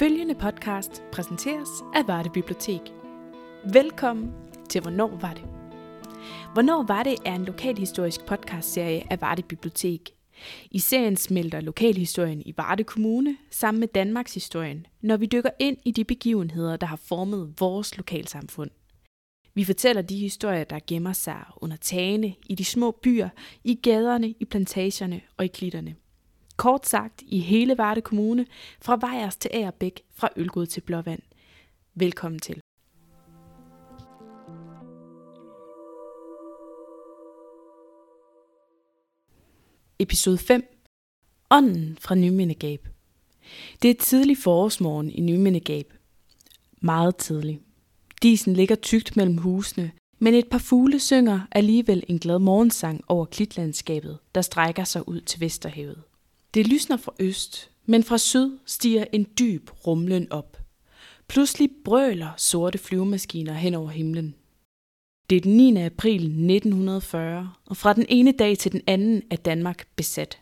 Følgende podcast præsenteres af Varde Bibliotek. Velkommen til Hvornår var det? Hvornår var det er en lokalhistorisk podcastserie af Varde Bibliotek. I serien smelter lokalhistorien i Varde Kommune sammen med Danmarks historien, når vi dykker ind i de begivenheder, der har formet vores lokalsamfund. Vi fortæller de historier, der gemmer sig under tagene, i de små byer, i gaderne, i plantagerne og i klitterne. Kort sagt i hele Varde Kommune, fra Vejers til Agerbæk, fra Ølgod til Blåvand. Velkommen til. Episode 5. Ånden fra Nymindegab. Det er tidlig forårsmorgen i Nymindegab. Meget tidlig. Disen ligger tykt mellem husene, men et par fugle synger alligevel en glad morgensang over klitlandskabet, der strækker sig ud til Vesterhavet. Det lysner fra øst, men fra syd stiger en dyb rumlen op. Pludselig brøler sorte flyvemaskiner hen over himlen. Det er den 9. april 1940, og fra den ene dag til den anden er Danmark besat.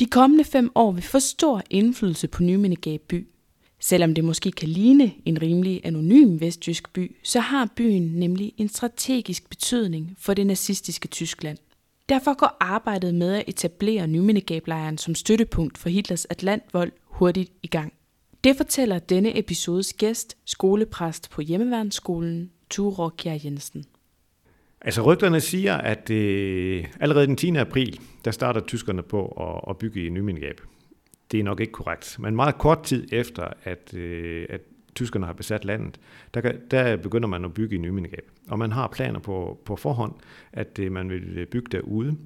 De kommende fem år vil få stor indflydelse på Nymindegab by. Selvom det måske kan ligne en rimelig anonym vestjysk by, så har byen nemlig en strategisk betydning for det nazistiske Tyskland. Derfor går arbejdet med at etablere Nymindegablejren som støttepunkt for Hitlers Atlantvold hurtigt i gang. Det fortæller denne episodes gæst, skolepræst på Hjemmeværnsskolen, Turo Kjær Jensen. Altså rygterne siger, at øh, allerede den 10. april, der starter tyskerne på at, at bygge i Nymindegab. Det er nok ikke korrekt, men meget kort tid efter, at, øh, at tyskerne har besat landet, der, der begynder man at bygge i Nymindegab. Og man har planer på, på forhånd, at øh, man vil øh, bygge derude.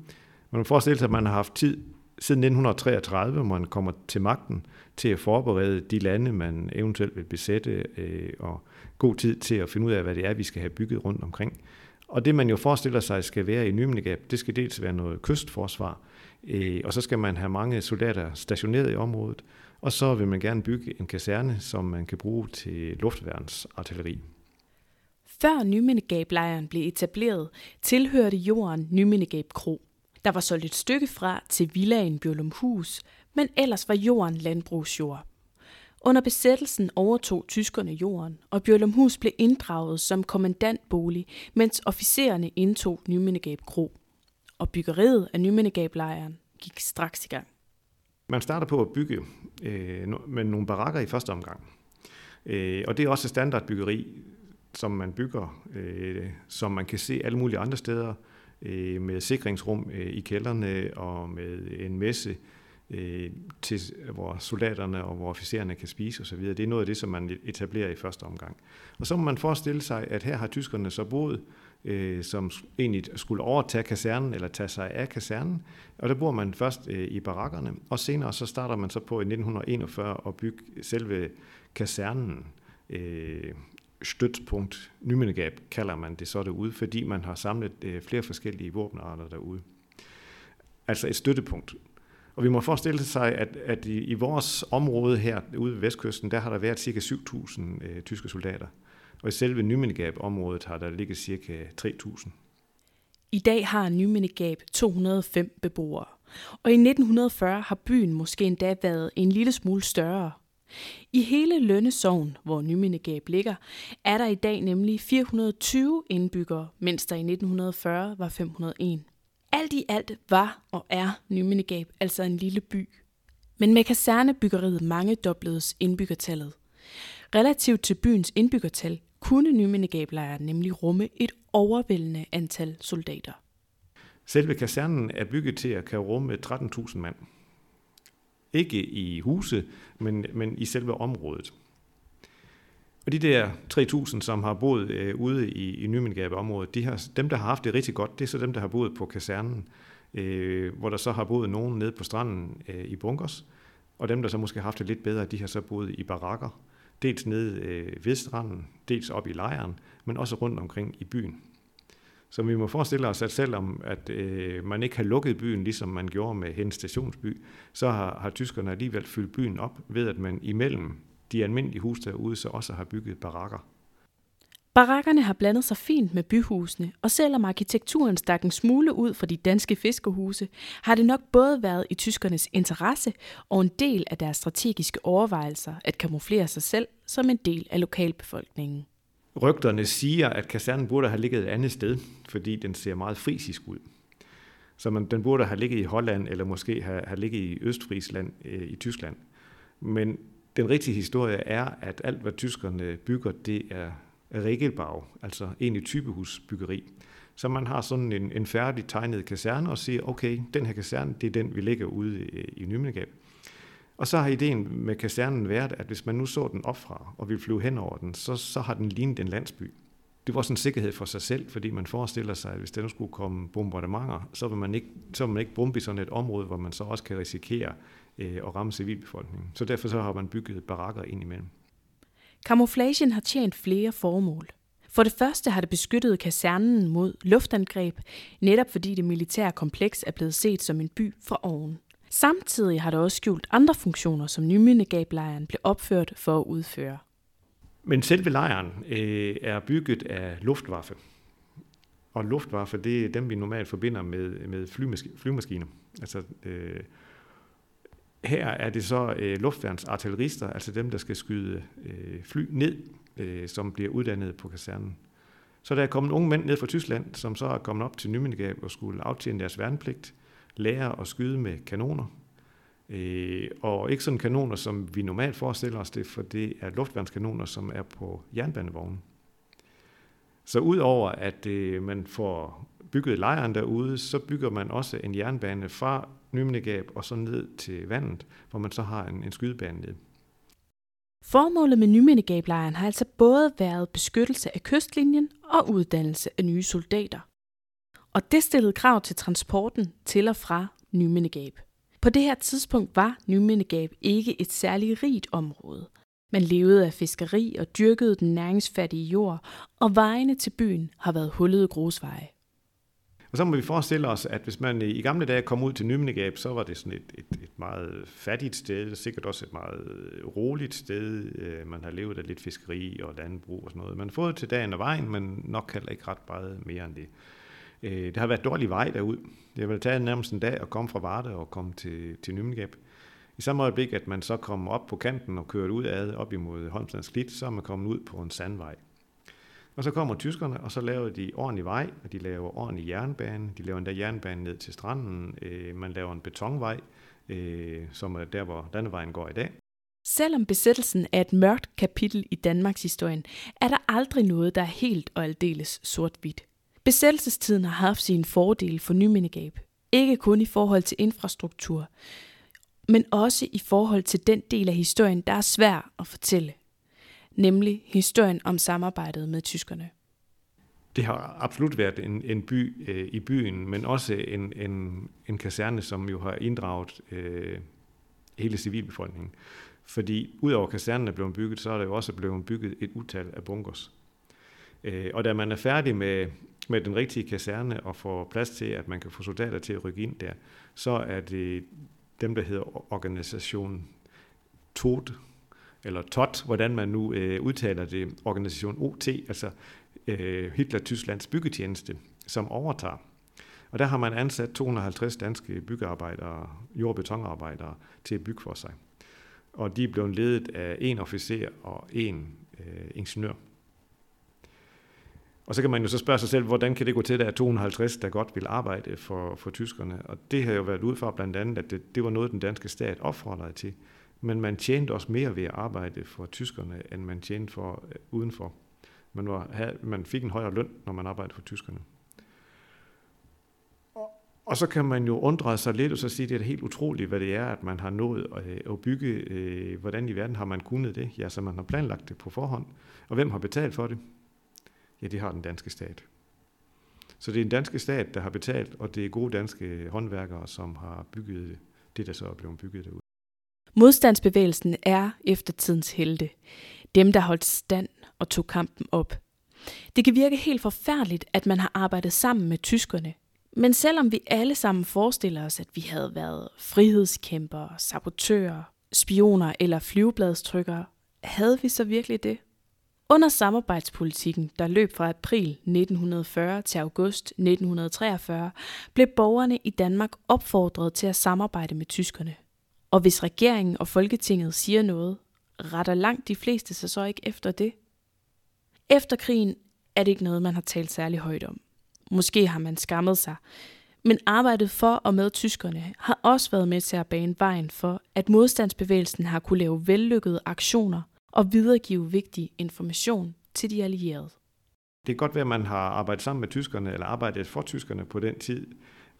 Man må forestille sig, at man har haft tid siden 1933, hvor man kommer til magten, til at forberede de lande, man eventuelt vil besætte, øh, og god tid til at finde ud af, hvad det er, vi skal have bygget rundt omkring. Og det man jo forestiller sig skal være i Nymindegab, det skal dels være noget kystforsvar, øh, og så skal man have mange soldater stationeret i området, og så vil man gerne bygge en kaserne, som man kan bruge til luftværnsartilleri. Før Nymindegab-lejren blev etableret, tilhørte jorden Nymindegab Kro. Der var solgt et stykke fra til villaen Bjørlumhus, men ellers var jorden landbrugsjord. Under besættelsen overtog tyskerne jorden, og Bjørlumhus blev inddraget som kommandantbolig, mens officererne indtog Nymindegab Kro. Og byggeriet af Nymindegab-lejren gik straks i gang. Man starter på at bygge øh, med nogle barakker i første omgang. Øh, og det er også standardbyggeri, som man bygger, øh, som man kan se alle mulige andre steder, øh, med sikringsrum øh, i kælderne og med en messe, øh, til, hvor soldaterne og hvor officererne kan spise osv. Det er noget af det, som man etablerer i første omgang. Og så må man forestille sig, at her har tyskerne så boet øh, som egentlig skulle overtage kasernen eller tage sig af kasernen. Og der bor man først øh, i barakkerne, og senere så starter man så på i 1941 at bygge selve kasernen. Øh, støtpunkt, Nymindegab kalder man det så derude, fordi man har samlet øh, flere forskellige våbenarter derude. Altså et støttepunkt. Og vi må forestille sig, at, at i, i vores område her ude ved Vestkysten, der har der været ca. 7.000 øh, tyske soldater. Og i selve Nymindegab-området har der ligget ca. 3.000. I dag har Nymindegab 205 beboere, og i 1940 har byen måske endda været en lille smule større. I hele Lønnesovn, hvor Nymindegab ligger, er der i dag nemlig 420 indbyggere, mens der i 1940 var 501. Alt i alt var og er Nymindegab altså en lille by. Men med kasernebyggeriet mange dobledes indbyggertallet. Relativt til byens indbyggertal kunne Nymindegab-lejren nemlig rumme et overvældende antal soldater. Selve kasernen er bygget til at kan rumme 13.000 mand. Ikke i huse, men, men i selve området. Og de der 3.000, som har boet øh, ude i, i Nymindgab-området, de har, dem, der har haft det rigtig godt, det er så dem, der har boet på kasernen, øh, hvor der så har boet nogen nede på stranden øh, i bunkers, og dem, der så måske har haft det lidt bedre, de har så boet i barakker, dels nede øh, ved stranden, dels op i lejren, men også rundt omkring i byen. Så vi må forestille os, at selvom at, øh, man ikke har lukket byen, ligesom man gjorde med hendes stationsby, så har, har tyskerne alligevel fyldt byen op ved, at man imellem de almindelige hus derude så også har bygget barakker. Barakkerne har blandet sig fint med byhusene, og selvom arkitekturen stak en smule ud fra de danske fiskerhuse, har det nok både været i tyskernes interesse og en del af deres strategiske overvejelser at kamuflere sig selv som en del af lokalbefolkningen. Rygterne siger, at kasernen burde have ligget et andet sted, fordi den ser meget frisisk ud. Så man, den burde have ligget i Holland, eller måske have, have ligget i Østfrisland øh, i Tyskland. Men den rigtige historie er, at alt, hvad tyskerne bygger, det er regelbag, altså egentlig typehusbyggeri. Så man har sådan en, en færdig tegnet kaserne og siger, okay, den her kaserne, det er den, vi lægger ude i, i Nymindegab. Og så har ideen med kasernen været, at hvis man nu så den opfra og ville flyve hen over den, så, så har den lignet en landsby. Det var sådan en sikkerhed for sig selv, fordi man forestiller sig, at hvis der nu skulle komme bombardementer, så vil man ikke, så vil man ikke bombe i sådan et område, hvor man så også kan risikere øh, at ramme civilbefolkningen. Så derfor så har man bygget barakker ind imellem. Camouflagen har tjent flere formål. For det første har det beskyttet kasernen mod luftangreb, netop fordi det militære kompleks er blevet set som en by fra oven. Samtidig har det også skjult andre funktioner, som Nymindegab-lejren blev opført for at udføre. Men selve lejren øh, er bygget af luftwaffe. Og luftwaffe, det er dem, vi normalt forbinder med, med flymask- flymaskiner. Altså, øh, her er det så øh, luftværnsartillerister, altså dem, der skal skyde øh, fly ned, øh, som bliver uddannet på kasernen. Så der er kommet unge mænd ned fra Tyskland, som så er kommet op til Nymindegab og skulle aftjene deres værnepligt, lære at skyde med kanoner. Øh, og ikke sådan kanoner, som vi normalt forestiller os det, for det er luftværnskanoner, som er på jernbanevognen. Så udover at øh, man får bygget lejren derude, så bygger man også en jernbane fra Nymindegab og så ned til vandet, hvor man så har en, en skydebane ned. Formålet med Nymindegab-lejren har altså både været beskyttelse af kystlinjen og uddannelse af nye soldater. Og det stillede krav til transporten til og fra Nymindegab. På det her tidspunkt var Nymindegab ikke et særligt rigt område. Man levede af fiskeri og dyrkede den næringsfattige jord, og vejene til byen har været hullede grusveje. Og så må vi forestille os, at hvis man i gamle dage kom ud til Nymnegab, så var det sådan et, et, et meget fattigt sted, sikkert også et meget øh, roligt sted. Øh, man har levet af lidt fiskeri og landbrug og sådan noget. Man har fået til dagen og vejen, men nok heller ikke ret meget mere end det. Øh, det har været dårlig vej derud. Det har været taget nærmest en dag at komme fra Varde og komme til, til Nymnegab. I samme øjeblik, at man så kom op på kanten og kørte ud ad op imod Holmslands Klit, så er man kommet ud på en sandvej. Og så kommer tyskerne, og så laver de ordentlig vej, og de laver ordentlig jernbane. De laver endda jernbane ned til stranden. Øh, man laver en betonvej, øh, som er der, hvor landevejen går i dag. Selvom besættelsen er et mørkt kapitel i Danmarks historie, er der aldrig noget, der er helt og aldeles sort-hvidt. Besættelsestiden har haft sine fordele for nymindegab. Ikke kun i forhold til infrastruktur, men også i forhold til den del af historien, der er svær at fortælle nemlig historien om samarbejdet med tyskerne. Det har absolut været en, en by øh, i byen, men også en, en, en kaserne, som jo har inddraget øh, hele civilbefolkningen. Fordi udover kasernen er blevet bygget, så er der jo også blevet bygget et utal af bunkers. Øh, og da man er færdig med, med den rigtige kaserne og får plads til, at man kan få soldater til at rykke ind der, så er det dem, der hedder organisation TOT, eller TOT, hvordan man nu øh, udtaler det, organisation OT, altså øh, Hitler-Tysklands byggetjeneste, som overtager. Og der har man ansat 250 danske byggearbejdere, jord- og betonarbejdere til at bygge for sig. Og de er blevet ledet af en officer og en øh, ingeniør. Og så kan man jo så spørge sig selv, hvordan kan det gå til, at der er 250, der godt vil arbejde for, for tyskerne? Og det har jo været ud fra blandt andet, at det, det var noget, den danske stat opfordrede til men man tjente også mere ved at arbejde for tyskerne, end man tjente for øh, udenfor. Man, var, havde, man fik en højere løn, når man arbejdede for tyskerne. Og, og så kan man jo undre sig lidt og så sige, at det er helt utroligt, hvad det er, at man har nået øh, at, bygge. Øh, hvordan i verden har man kunnet det? Ja, så man har planlagt det på forhånd. Og hvem har betalt for det? Ja, det har den danske stat. Så det er den danske stat, der har betalt, og det er gode danske håndværkere, som har bygget det, der så er blevet bygget derude. Modstandsbevægelsen er eftertidens helte. Dem, der holdt stand og tog kampen op. Det kan virke helt forfærdeligt, at man har arbejdet sammen med tyskerne. Men selvom vi alle sammen forestiller os, at vi havde været frihedskæmpere, sabotører, spioner eller flyvebladstrykkere, havde vi så virkelig det? Under samarbejdspolitikken, der løb fra april 1940 til august 1943, blev borgerne i Danmark opfordret til at samarbejde med tyskerne. Og hvis regeringen og Folketinget siger noget, retter langt de fleste sig så ikke efter det. Efter krigen er det ikke noget, man har talt særlig højt om. Måske har man skammet sig, men arbejdet for og med tyskerne har også været med til at bane vejen for, at modstandsbevægelsen har kunne lave vellykkede aktioner og videregive vigtig information til de allierede. Det kan godt være, at man har arbejdet sammen med tyskerne, eller arbejdet for tyskerne på den tid,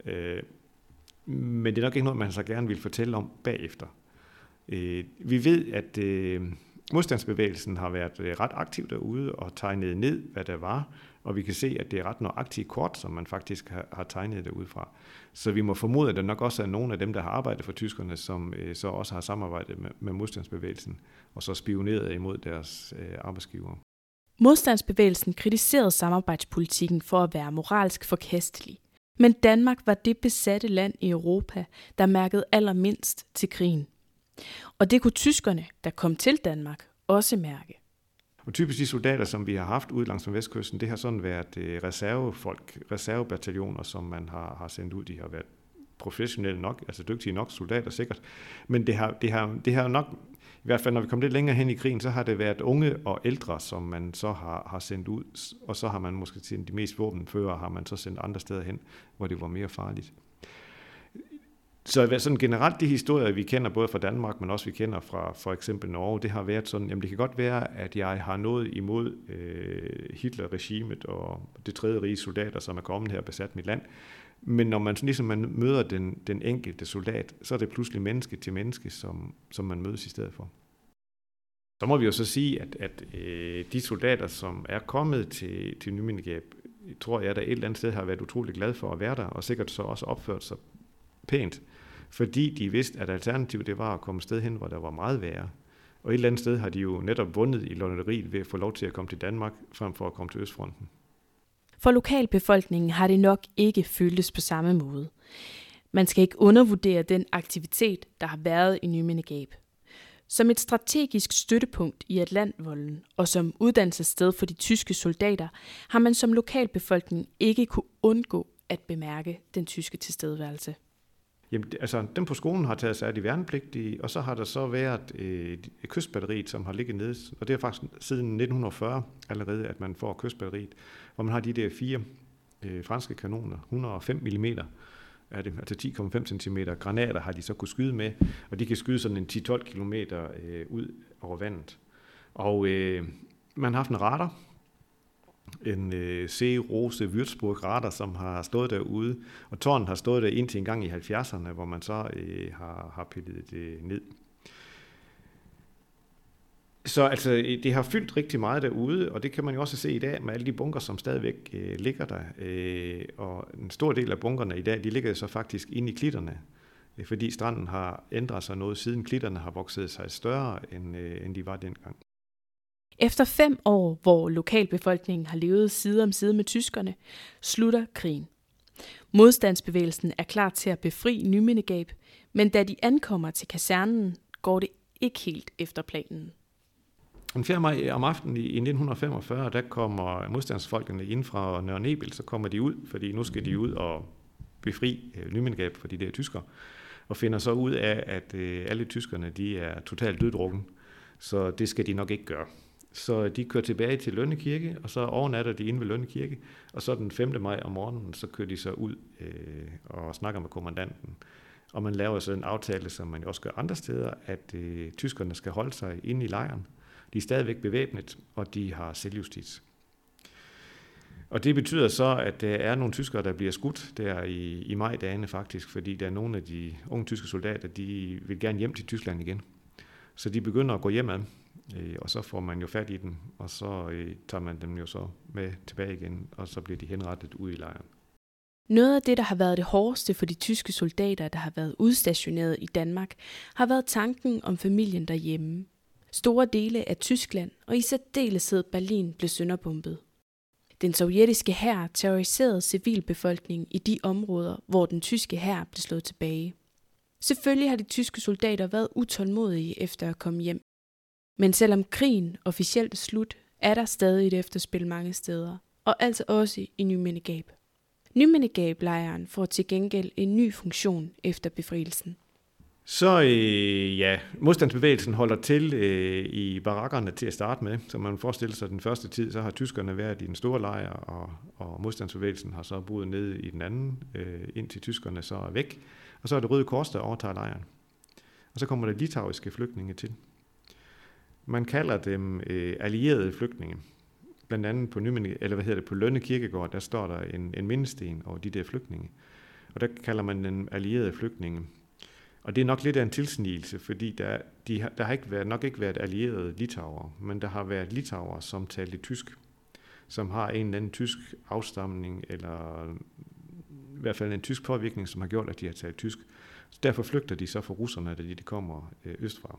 øh, men det er nok ikke noget, man så gerne vil fortælle om bagefter. Øh, vi ved, at øh, modstandsbevægelsen har været øh, ret aktiv derude og tegnet ned, hvad der var, og vi kan se, at det er ret nøjagtige kort, som man faktisk har, har tegnet derude fra. Så vi må formode, at der nok også er nogle af dem, der har arbejdet for tyskerne, som øh, så også har samarbejdet med, med modstandsbevægelsen, og så spioneret imod deres øh, arbejdsgiver. Modstandsbevægelsen kritiserede samarbejdspolitikken for at være moralsk forkastelig. Men Danmark var det besatte land i Europa, der mærkede allermindst til krigen. Og det kunne tyskerne, der kom til Danmark, også mærke. Og typisk de soldater, som vi har haft ude langs vestkysten, det har sådan været øh, reservefolk, reservebataljoner, som man har, har sendt ud. De har været professionelle nok, altså dygtige nok soldater sikkert. Men det har, det har, det har nok, i hvert fald når vi kommer lidt længere hen i krigen, så har det været unge og ældre, som man så har, har sendt ud, og så har man måske sendt de mest våbenfører, har man så sendt andre steder hen, hvor det var mere farligt. Så sådan generelt de historier, vi kender både fra Danmark, men også vi kender fra for eksempel Norge, det har været sådan, jamen det kan godt være, at jeg har noget imod øh, Hitler-regimet og det tredje rige soldater, som er kommet her og besat mit land. Men når man ligesom man møder den, den enkelte soldat, så er det pludselig menneske til menneske, som, som man mødes i stedet for. Så må vi jo så sige, at, at øh, de soldater, som er kommet til, til Nymindegab, tror jeg, der et eller andet sted har været utrolig glad for at være der, og sikkert så også opført sig pænt, fordi de vidste, at alternativet det var at komme et sted hen, hvor der var meget værre. Og et eller andet sted har de jo netop vundet i lotteriet ved at få lov til at komme til Danmark, frem for at komme til Østfronten. For lokalbefolkningen har det nok ikke føltes på samme måde. Man skal ikke undervurdere den aktivitet, der har været i Nymindegab. Som et strategisk støttepunkt i Atlantvolden og som uddannelsessted for de tyske soldater, har man som lokalbefolkning ikke kunne undgå at bemærke den tyske tilstedeværelse. Jamen, altså, dem på skolen har taget sig af de værnepligtige, og så har der så været øh, kystbatteriet, som har ligget nede, og det er faktisk siden 1940 allerede, at man får kystbatteriet, hvor man har de der fire øh, franske kanoner, 105 mm, er det, altså 10,5 cm granater har de så kunne skyde med, og de kan skyde sådan en 10-12 km øh, ud over vandet. Og øh, man har haft en radar, en øh, C-Rose Würzburg radar, som har stået derude, og tårnet har stået der indtil en gang i 70'erne, hvor man så øh, har, har pillet det ned. Så altså, øh, det har fyldt rigtig meget derude, og det kan man jo også se i dag med alle de bunker, som stadigvæk øh, ligger der. Øh, og en stor del af bunkerne i dag, de ligger så faktisk inde i klitterne, øh, fordi stranden har ændret sig noget, siden klitterne har vokset sig større, end, øh, end de var dengang. Efter fem år, hvor lokalbefolkningen har levet side om side med tyskerne, slutter krigen. Modstandsbevægelsen er klar til at befri Nymindegab, men da de ankommer til kasernen, går det ikke helt efter planen. Den 4. maj om aftenen i 1945, der kommer modstandsfolkene ind fra Nørre Nebel, så kommer de ud, fordi nu skal de ud og befri øh, Nymindegab for de der tyskere, og finder så ud af, at øh, alle tyskerne de er totalt døddrukken, så det skal de nok ikke gøre. Så de kører tilbage til Lønne Kirke, og så overnatter de inde ved Lønne Kirke, og så den 5. maj om morgenen, så kører de så ud øh, og snakker med kommandanten. Og man laver så en aftale, som man også gør andre steder, at øh, tyskerne skal holde sig inde i lejren. De er stadigvæk bevæbnet, og de har selvjustits. Og det betyder så, at der er nogle tyskere, der bliver skudt der i, i maj-dagene faktisk, fordi der er nogle af de unge tyske soldater, de vil gerne hjem til Tyskland igen. Så de begynder at gå hjem ad Øh, og så får man jo fat i dem, og så øh, tager man dem jo så med tilbage igen, og så bliver de henrettet ud i lejren. Noget af det, der har været det hårdeste for de tyske soldater, der har været udstationeret i Danmark, har været tanken om familien derhjemme. Store dele af Tyskland og i særdeleshed Berlin blev sønderbumpet. Den sovjetiske hær terroriserede civilbefolkningen i de områder, hvor den tyske hær blev slået tilbage. Selvfølgelig har de tyske soldater været utålmodige efter at komme hjem. Men selvom krigen officielt er slut, er der stadig et efterspil mange steder, og altså også i Nymindegab. Nymindegab-lejren får til gengæld en ny funktion efter befrielsen. Så øh, ja, modstandsbevægelsen holder til øh, i barakkerne til at starte med. Så man forestiller sig, at den første tid, så har tyskerne været i den store lejr, og, og modstandsbevægelsen har så boet nede i den anden, øh, indtil tyskerne så er væk. Og så er det Røde Kors, der overtager lejren. Og så kommer der litauiske flygtninge til. Man kalder dem øh, allierede flygtninge. Blandt andet på, Nymen, eller hvad hedder det, på Lønne Kirkegård, der står der en, en mindesten over de der flygtninge. Og der kalder man den allierede flygtninge. Og det er nok lidt af en tilsnigelse, fordi der, de har, der har ikke været, nok ikke været allierede litauer, men der har været litauer, som talte tysk, som har en eller anden tysk afstamning, eller i hvert fald en tysk påvirkning, som har gjort, at de har talt tysk. Så derfor flygter de så fra russerne, da de kommer øh, østfra.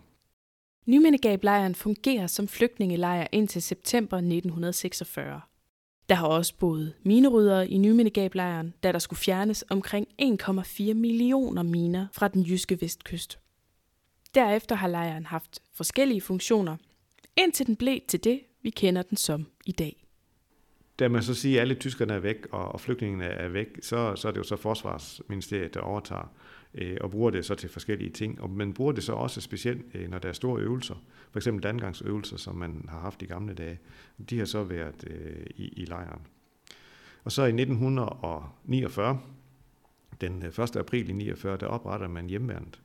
Nymindegab-lejren fungerer som flygtningelejr indtil september 1946. Der har også boet mineryddere i Nymindegab-lejren, da der skulle fjernes omkring 1,4 millioner miner fra den jyske vestkyst. Derefter har lejren haft forskellige funktioner, indtil den blev til det, vi kender den som i dag. Da man så siger, at alle tyskerne er væk, og flygtningene er væk, så, så er det jo så Forsvarsministeriet, der overtager øh, og bruger det så til forskellige ting. Og man bruger det så også specielt, øh, når der er store øvelser. For eksempel landgangsøvelser, som man har haft i gamle dage. De har så været øh, i, i lejren. Og så i 1949, den øh, 1. April i 49, der opretter man hjemmeværnet.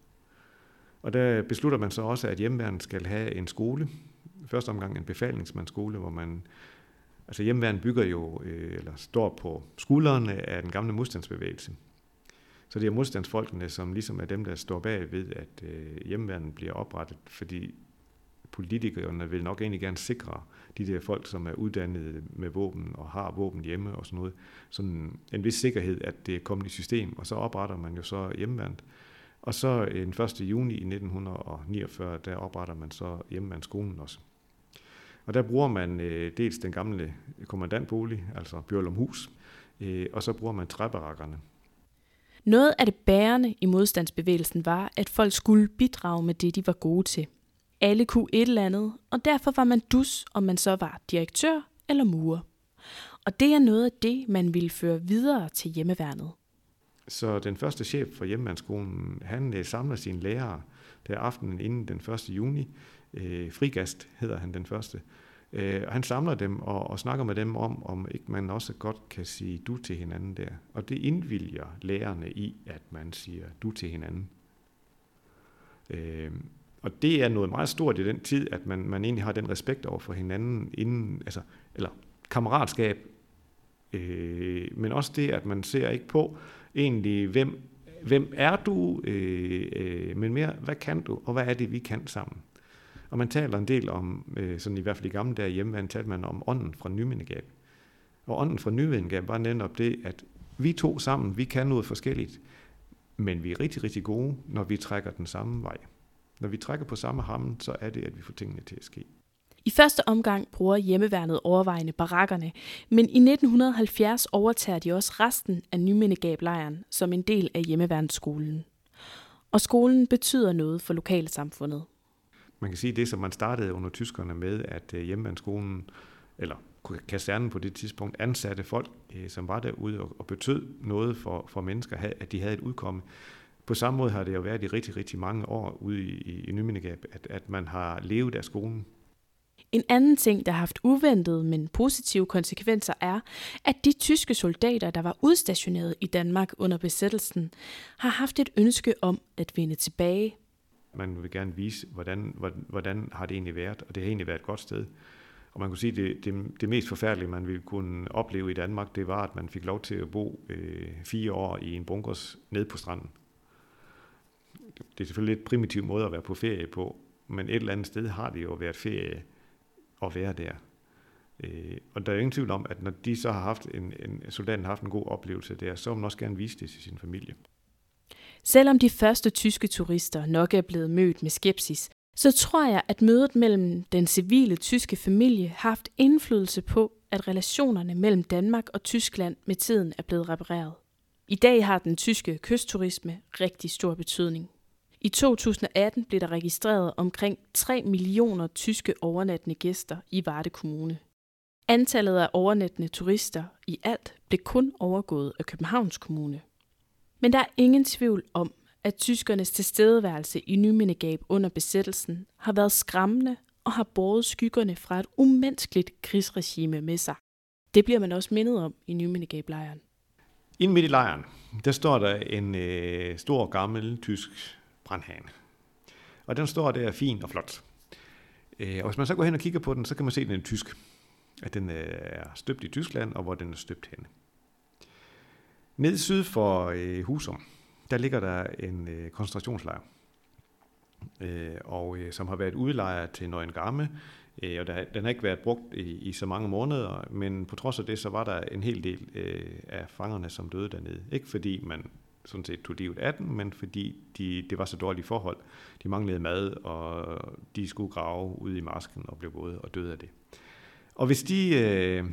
Og der beslutter man så også, at hjemmeværnet skal have en skole. Første omgang en befalingsmandsskole, hvor man Altså hjemmeværnet bygger jo, øh, eller står på skuldrene af den gamle modstandsbevægelse. Så det er modstandsfolkene, som ligesom er dem, der står bag ved, at øh, hjemmeværnet bliver oprettet, fordi politikerne vil nok egentlig gerne sikre de der folk, som er uddannet med våben og har våben hjemme og sådan noget, sådan en vis sikkerhed, at det er kommet i system, og så opretter man jo så hjemmeværnet. Og så øh, den 1. juni i 1949, der opretter man så hjemmeværnsskolen også. Og der bruger man øh, dels den gamle kommandantbolig, altså Bjørlumhus, øh, og så bruger man træbarakkerne. Noget af det bærende i modstandsbevægelsen var, at folk skulle bidrage med det, de var gode til. Alle kunne et eller andet, og derfor var man dus, om man så var direktør eller murer. Og det er noget af det, man ville føre videre til hjemmeværnet. Så den første chef for hjemmeværnsskolen, han øh, samler sine lærere der aftenen inden den 1. juni. Øh, frigast hedder han den første. Øh, og han samler dem og, og snakker med dem om, om ikke man også godt kan sige du til hinanden der. Og det indvilger lærerne i, at man siger du til hinanden. Øh, og det er noget meget stort i den tid, at man, man egentlig har den respekt over for hinanden, inden, altså, eller kammeratskab, øh, men også det, at man ser ikke på egentlig, hvem, hvem er du, øh, øh, men mere, hvad kan du, og hvad er det, vi kan sammen. Og man taler en del om, øh, sådan i hvert fald i gamle dage hjemme, talte man om ånden fra nymindegab. Og ånden fra nymindegab var netop det, at vi to sammen, vi kan noget forskelligt, men vi er rigtig, rigtig gode, når vi trækker den samme vej. Når vi trækker på samme hammen, så er det, at vi får tingene til at ske. I første omgang bruger hjemmeværnet overvejende barakkerne, men i 1970 overtager de også resten af Nymindegab-lejren som en del af hjemmeværnsskolen. Og skolen betyder noget for lokalsamfundet man kan sige det, som man startede under tyskerne med, at øh, eller kasernen på det tidspunkt, ansatte folk, øh, som var derude og, betød noget for, for mennesker, at de havde et udkomme. På samme måde har det jo været i rigtig, rigtig mange år ude i, i, i Nymindegab, at, at man har levet af skolen. En anden ting, der har haft uventede, men positive konsekvenser, er, at de tyske soldater, der var udstationeret i Danmark under besættelsen, har haft et ønske om at vende tilbage man vil gerne vise, hvordan, hvordan, hvordan har det egentlig været, og det har egentlig været et godt sted. Og man kunne sige, at det, det, det mest forfærdelige, man ville kunne opleve i Danmark, det var, at man fik lov til at bo øh, fire år i en bunkers ned på stranden. Det er selvfølgelig lidt primitiv måde at være på ferie på, men et eller andet sted har det jo været ferie at være der. Øh, og der er ingen tvivl om, at når de så har haft en, en soldaten har haft en god oplevelse der, så vil man også gerne vise det til sin familie. Selvom de første tyske turister nok er blevet mødt med skepsis, så tror jeg, at mødet mellem den civile tyske familie har haft indflydelse på, at relationerne mellem Danmark og Tyskland med tiden er blevet repareret. I dag har den tyske kystturisme rigtig stor betydning. I 2018 blev der registreret omkring 3 millioner tyske overnattende gæster i Varde Kommune. Antallet af overnattende turister i alt blev kun overgået af Københavns Kommune. Men der er ingen tvivl om, at tyskernes tilstedeværelse i Nymindegab under besættelsen har været skræmmende og har båret skyggerne fra et umenneskeligt krigsregime med sig. Det bliver man også mindet om i Nymindegab-lejren. Inden midt i lejren, der står der en øh, stor gammel tysk brandhane. Og den står der fin og flot. Øh, og hvis man så går hen og kigger på den, så kan man se, at den er tysk. At den øh, er støbt i Tyskland, og hvor den er støbt henne. Ned syd for øh, Husum, der ligger der en øh, koncentrationslejr, øh, og øh, som har været udlejret til Nøgen Gamme, øh, og der, den har ikke været brugt i, i så mange måneder, men på trods af det, så var der en hel del øh, af fangerne, som døde dernede. Ikke fordi man sådan set tog livet af den, men fordi de, det var så dårlige forhold. De manglede mad, og de skulle grave ud i masken og blev våde og døde af det. Og hvis de øh,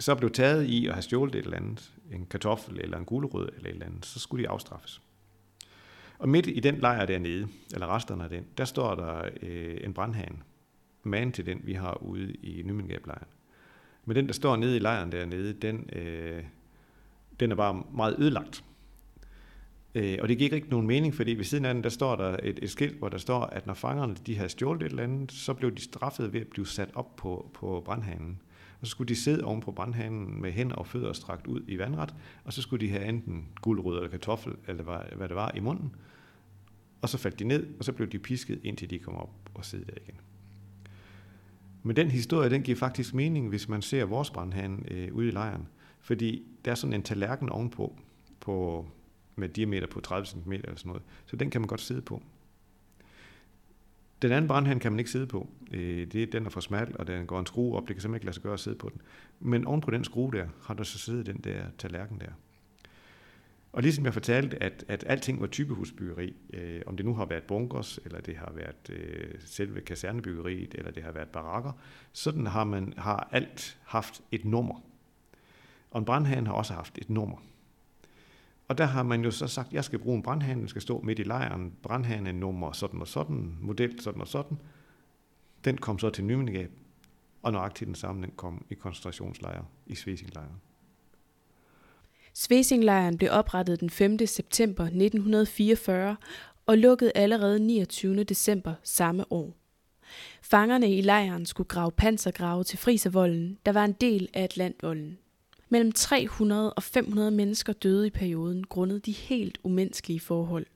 så blev taget i at have stjålet et eller andet, en kartoffel eller en gulerod eller et eller andet, så skulle de afstraffes. Og midt i den lejr dernede, eller resterne af den, der står der øh, en brandhane. Man til den, vi har ude i Nymengab-lejren. Men den, der står nede i lejren dernede, den, øh, den er bare meget ødelagt. Øh, og det giver ikke nogen mening, fordi ved siden af den, der står der et, et skilt, hvor der står, at når fangerne de havde stjålet et eller andet, så blev de straffet ved at blive sat op på, på brandhanen. Og så skulle de sidde oven på brandhanen med hænder og fødder strakt ud i vandret, og så skulle de have enten guldrød eller kartoffel, eller hvad, hvad det var, i munden. Og så faldt de ned, og så blev de pisket, indtil de kom op og sidde der igen. Men den historie, den giver faktisk mening, hvis man ser vores brandhane øh, ude i lejren. Fordi der er sådan en tallerken ovenpå, på med diameter på 30 cm eller sådan noget. Så den kan man godt sidde på. Den anden brandhand kan man ikke sidde på. Øh, det, den er for smal, og den går en skrue op. Det kan simpelthen ikke lade sig gøre at sidde på den. Men oven på den skrue der, har der så siddet den der tallerken der. Og ligesom jeg fortalte, at, at alting var typehusbyggeri, øh, om det nu har været bunkers, eller det har været øh, selve kasernebyggeriet, eller det har været barakker, sådan har man har alt haft et nummer. Og en brandhane har også haft et nummer. Og der har man jo så sagt, at jeg skal bruge en brandhane, den skal stå midt i lejren, brandhane nummer sådan og sådan, model sådan og sådan. Den kom så til Nymindegab, og nøjagtigt den samme, den kom i koncentrationslejre i Svesinglejren. Svesinglejren blev oprettet den 5. september 1944 og lukkede allerede 29. december samme år. Fangerne i lejren skulle grave pansergrave til Friservolden, der var en del af Atlantvolden. Mellem 300 og 500 mennesker døde i perioden grundet de helt umenneskelige forhold.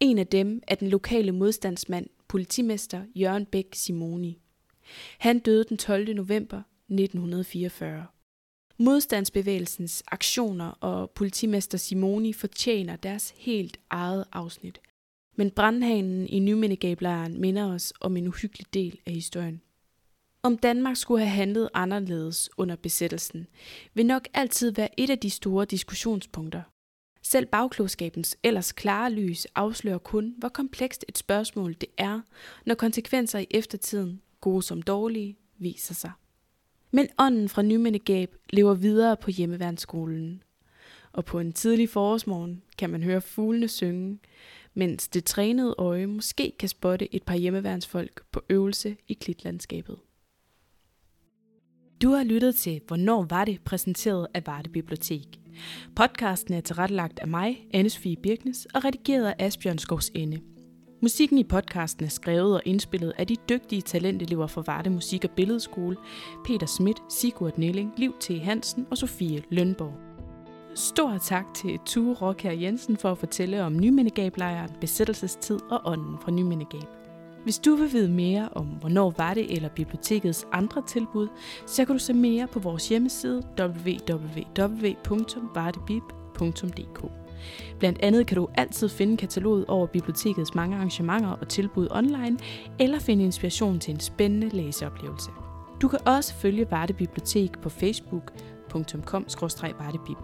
En af dem er den lokale modstandsmand, politimester Jørgen Bæk Simoni. Han døde den 12. november 1944. Modstandsbevægelsens aktioner og politimester Simoni fortjener deres helt eget afsnit. Men brandhanen i Nymindegablejren minder os om en uhyggelig del af historien. Om Danmark skulle have handlet anderledes under besættelsen, vil nok altid være et af de store diskussionspunkter. Selv bagklogskabens ellers klare lys afslører kun, hvor komplekst et spørgsmål det er, når konsekvenser i eftertiden, gode som dårlige, viser sig. Men ånden fra Nymindegab lever videre på hjemmeværnsskolen. Og på en tidlig forårsmorgen kan man høre fuglene synge, mens det trænede øje måske kan spotte et par hjemmeværnsfolk på øvelse i klitlandskabet. Du har lyttet til Hvornår var det? præsenteret af Varde Bibliotek. Podcasten er tilrettelagt af mig, Anne Sofie Birknes, og redigeret af Asbjørn Skovs Ende. Musikken i podcasten er skrevet og indspillet af de dygtige talentelever fra Varde Musik- og Billedskole, Peter Schmidt, Sigurd Nelling, Liv T. Hansen og Sofie Lønborg. Stor tak til Tue Råkær Jensen for at fortælle om Nymindegab-lejren, besættelsestid og ånden fra Nymindegab. Hvis du vil vide mere om, hvornår var det eller bibliotekets andre tilbud, så kan du se mere på vores hjemmeside www.vardebib.dk. Blandt andet kan du altid finde kataloget over bibliotekets mange arrangementer og tilbud online, eller finde inspiration til en spændende læseoplevelse. Du kan også følge Varde Bibliotek på facebook.com vardebib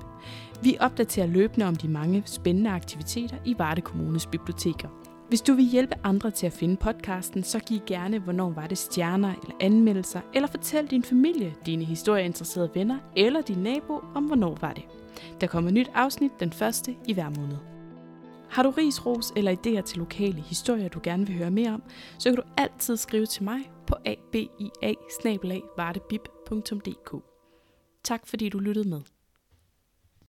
Vi opdaterer løbende om de mange spændende aktiviteter i Varde Kommunes biblioteker. Hvis du vil hjælpe andre til at finde podcasten, så giv gerne, hvornår var det stjerner eller anmeldelser, eller fortæl din familie, dine historieinteresserede venner eller din nabo om, hvornår var det. Der kommer nyt afsnit den første i hver måned. Har du ris, ros eller idéer til lokale historier, du gerne vil høre mere om, så kan du altid skrive til mig på abia Tak fordi du lyttede med.